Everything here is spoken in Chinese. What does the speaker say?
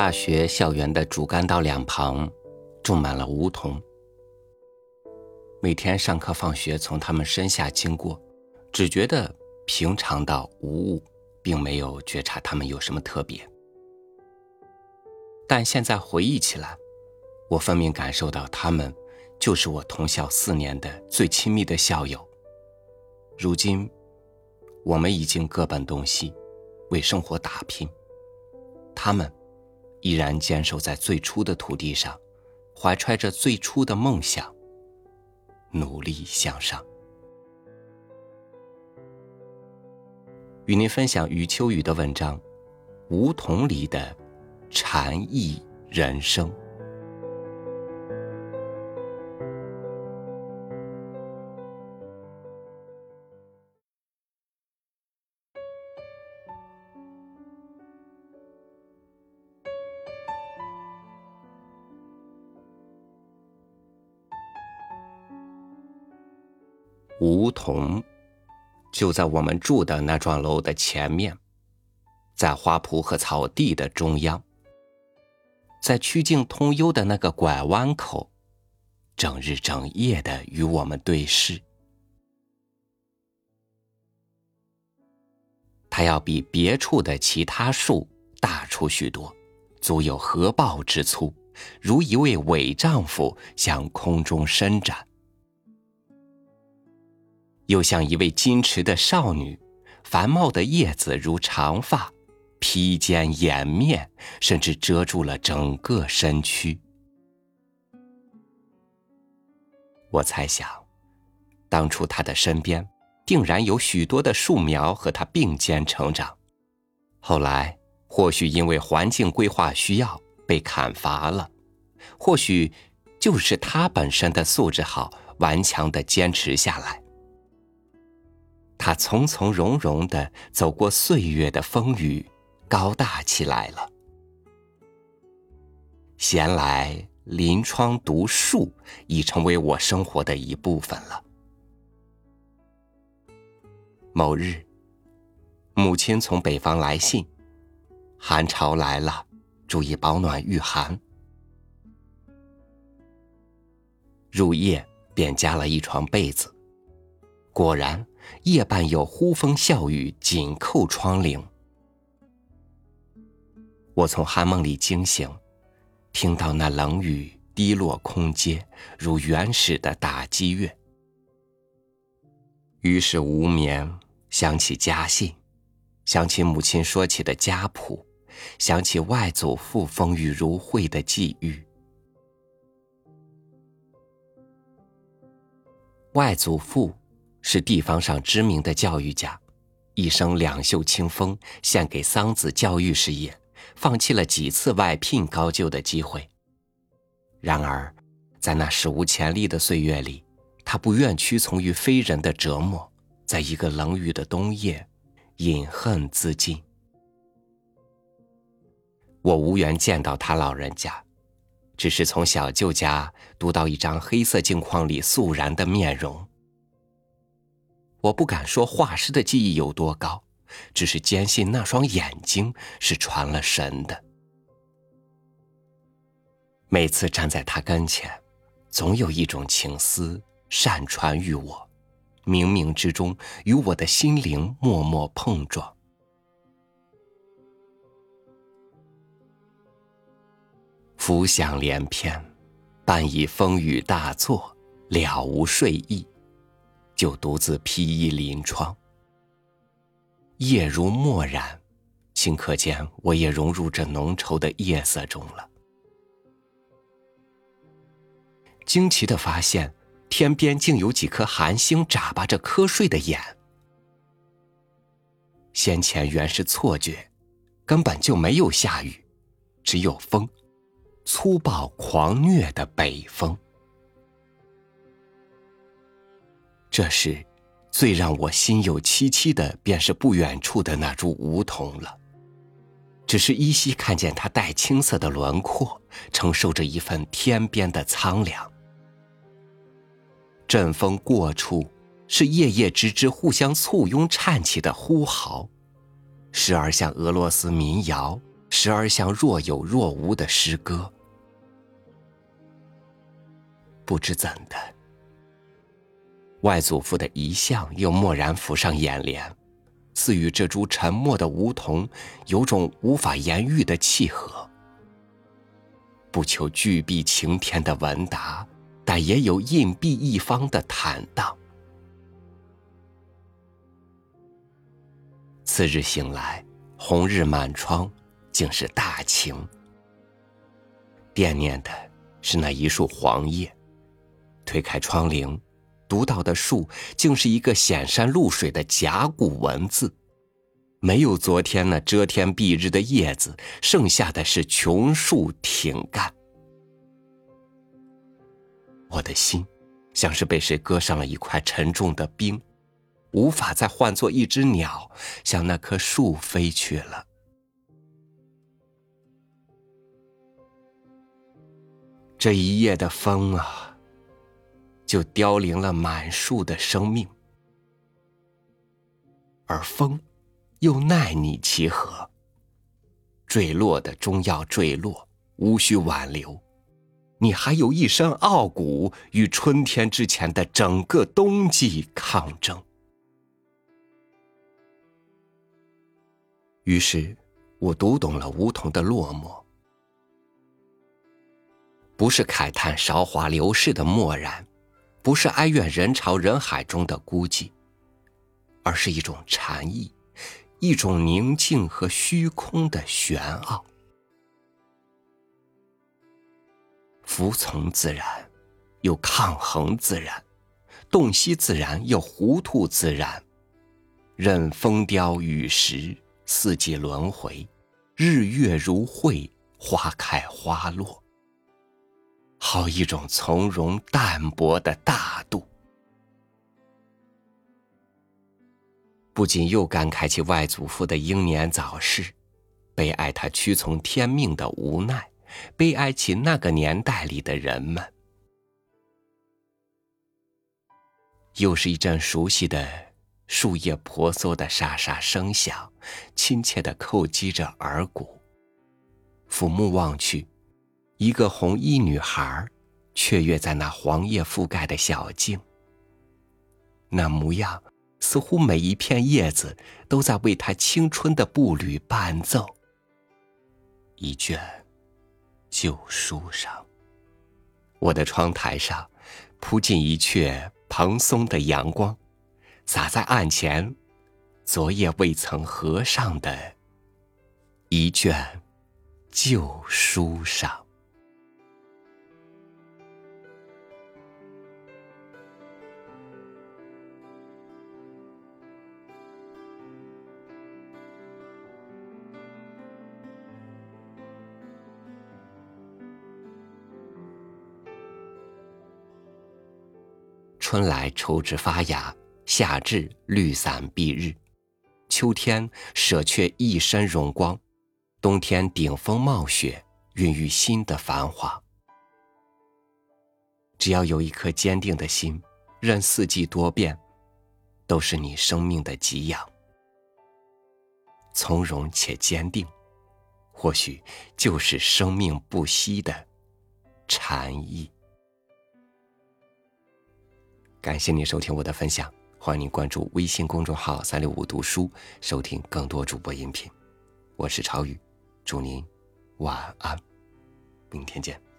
大学校园的主干道两旁种满了梧桐。每天上课放学从他们身下经过，只觉得平常到无物，并没有觉察他们有什么特别。但现在回忆起来，我分明感受到他们就是我同校四年的最亲密的校友。如今，我们已经各奔东西，为生活打拼，他们。依然坚守在最初的土地上，怀揣着最初的梦想，努力向上。与您分享余秋雨的文章《梧桐里的禅意人生》。梧桐就在我们住的那幢楼的前面，在花圃和草地的中央，在曲径通幽的那个拐弯口，整日整夜的与我们对视。它要比别处的其他树大出许多，足有合抱之粗，如一位伪丈夫向空中伸展。又像一位矜持的少女，繁茂的叶子如长发，披肩掩面，甚至遮住了整个身躯。我猜想，当初他的身边定然有许多的树苗和他并肩成长，后来或许因为环境规划需要被砍伐了，或许就是他本身的素质好，顽强的坚持下来。他从从容容的走过岁月的风雨，高大起来了。闲来临窗读树，已成为我生活的一部分了。某日，母亲从北方来信，寒潮来了，注意保暖御寒。入夜便加了一床被子，果然。夜半有呼风笑雨，紧扣窗棂。我从寒梦里惊醒，听到那冷雨滴落空阶，如原始的打击乐。于是无眠，想起家信，想起母亲说起的家谱，想起外祖父风雨如晦的际遇。外祖父。是地方上知名的教育家，一生两袖清风献给桑梓教育事业，放弃了几次外聘高就的机会。然而，在那史无前例的岁月里，他不愿屈从于非人的折磨，在一个冷雨的冬夜，饮恨自尽。我无缘见到他老人家，只是从小舅家读到一张黑色镜框里肃然的面容。我不敢说画师的技艺有多高，只是坚信那双眼睛是传了神的。每次站在他跟前，总有一种情思善传于我，冥冥之中与我的心灵默默碰撞。浮想联翩，半以风雨大作，了无睡意。就独自披衣临窗，夜如墨染，顷刻间我也融入这浓稠的夜色中了。惊奇的发现，天边竟有几颗寒星眨巴着瞌睡的眼。先前原是错觉，根本就没有下雨，只有风，粗暴狂虐的北风。这时，最让我心有戚戚的，便是不远处的那株梧桐了。只是依稀看见它带青色的轮廓，承受着一份天边的苍凉。阵风过处，是叶叶枝枝互相簇拥颤起的呼号，时而像俄罗斯民谣，时而像若有若无的诗歌。不知怎的，外祖父的遗像又蓦然浮上眼帘，似与这株沉默的梧桐有种无法言喻的契合。不求巨璧擎天的文达，但也有隐蔽一方的坦荡。次日醒来，红日满窗，竟是大晴。惦念的是那一束黄叶。推开窗棂，读到的树竟是一个显山露水的甲骨文字，没有昨天那遮天蔽日的叶子，剩下的是琼树挺干。我的心，像是被谁割上了一块沉重的冰，无法再换作一只鸟向那棵树飞去了。这一夜的风啊！就凋零了满树的生命，而风又奈你其何？坠落的终要坠落，无需挽留。你还有一身傲骨，与春天之前的整个冬季抗争。于是，我读懂了梧桐的落寞，不是慨叹韶华流逝的漠然。不是哀怨人潮人海中的孤寂，而是一种禅意，一种宁静和虚空的玄奥。服从自然，又抗衡自然；洞悉自然，又糊涂自然。任风雕雨蚀，四季轮回，日月如晦，花开花落。好一种从容淡泊的大度，不仅又感慨起外祖父的英年早逝，悲哀他屈从天命的无奈，悲哀起那个年代里的人们。又是一阵熟悉的树叶婆娑的沙沙声响，亲切的叩击着耳骨。抚目望去。一个红衣女孩，雀跃在那黄叶覆盖的小径。那模样，似乎每一片叶子都在为她青春的步履伴奏。一卷旧书上，我的窗台上铺进一阙蓬松的阳光，洒在案前，昨夜未曾合上的一卷旧书上。春来抽枝发芽，夏至绿伞蔽日，秋天舍却一身荣光，冬天顶风冒雪，孕育新的繁华。只要有一颗坚定的心，任四季多变，都是你生命的给养。从容且坚定，或许就是生命不息的禅意。感谢你收听我的分享，欢迎你关注微信公众号“三六五读书”，收听更多主播音频。我是朝宇，祝您晚安，明天见。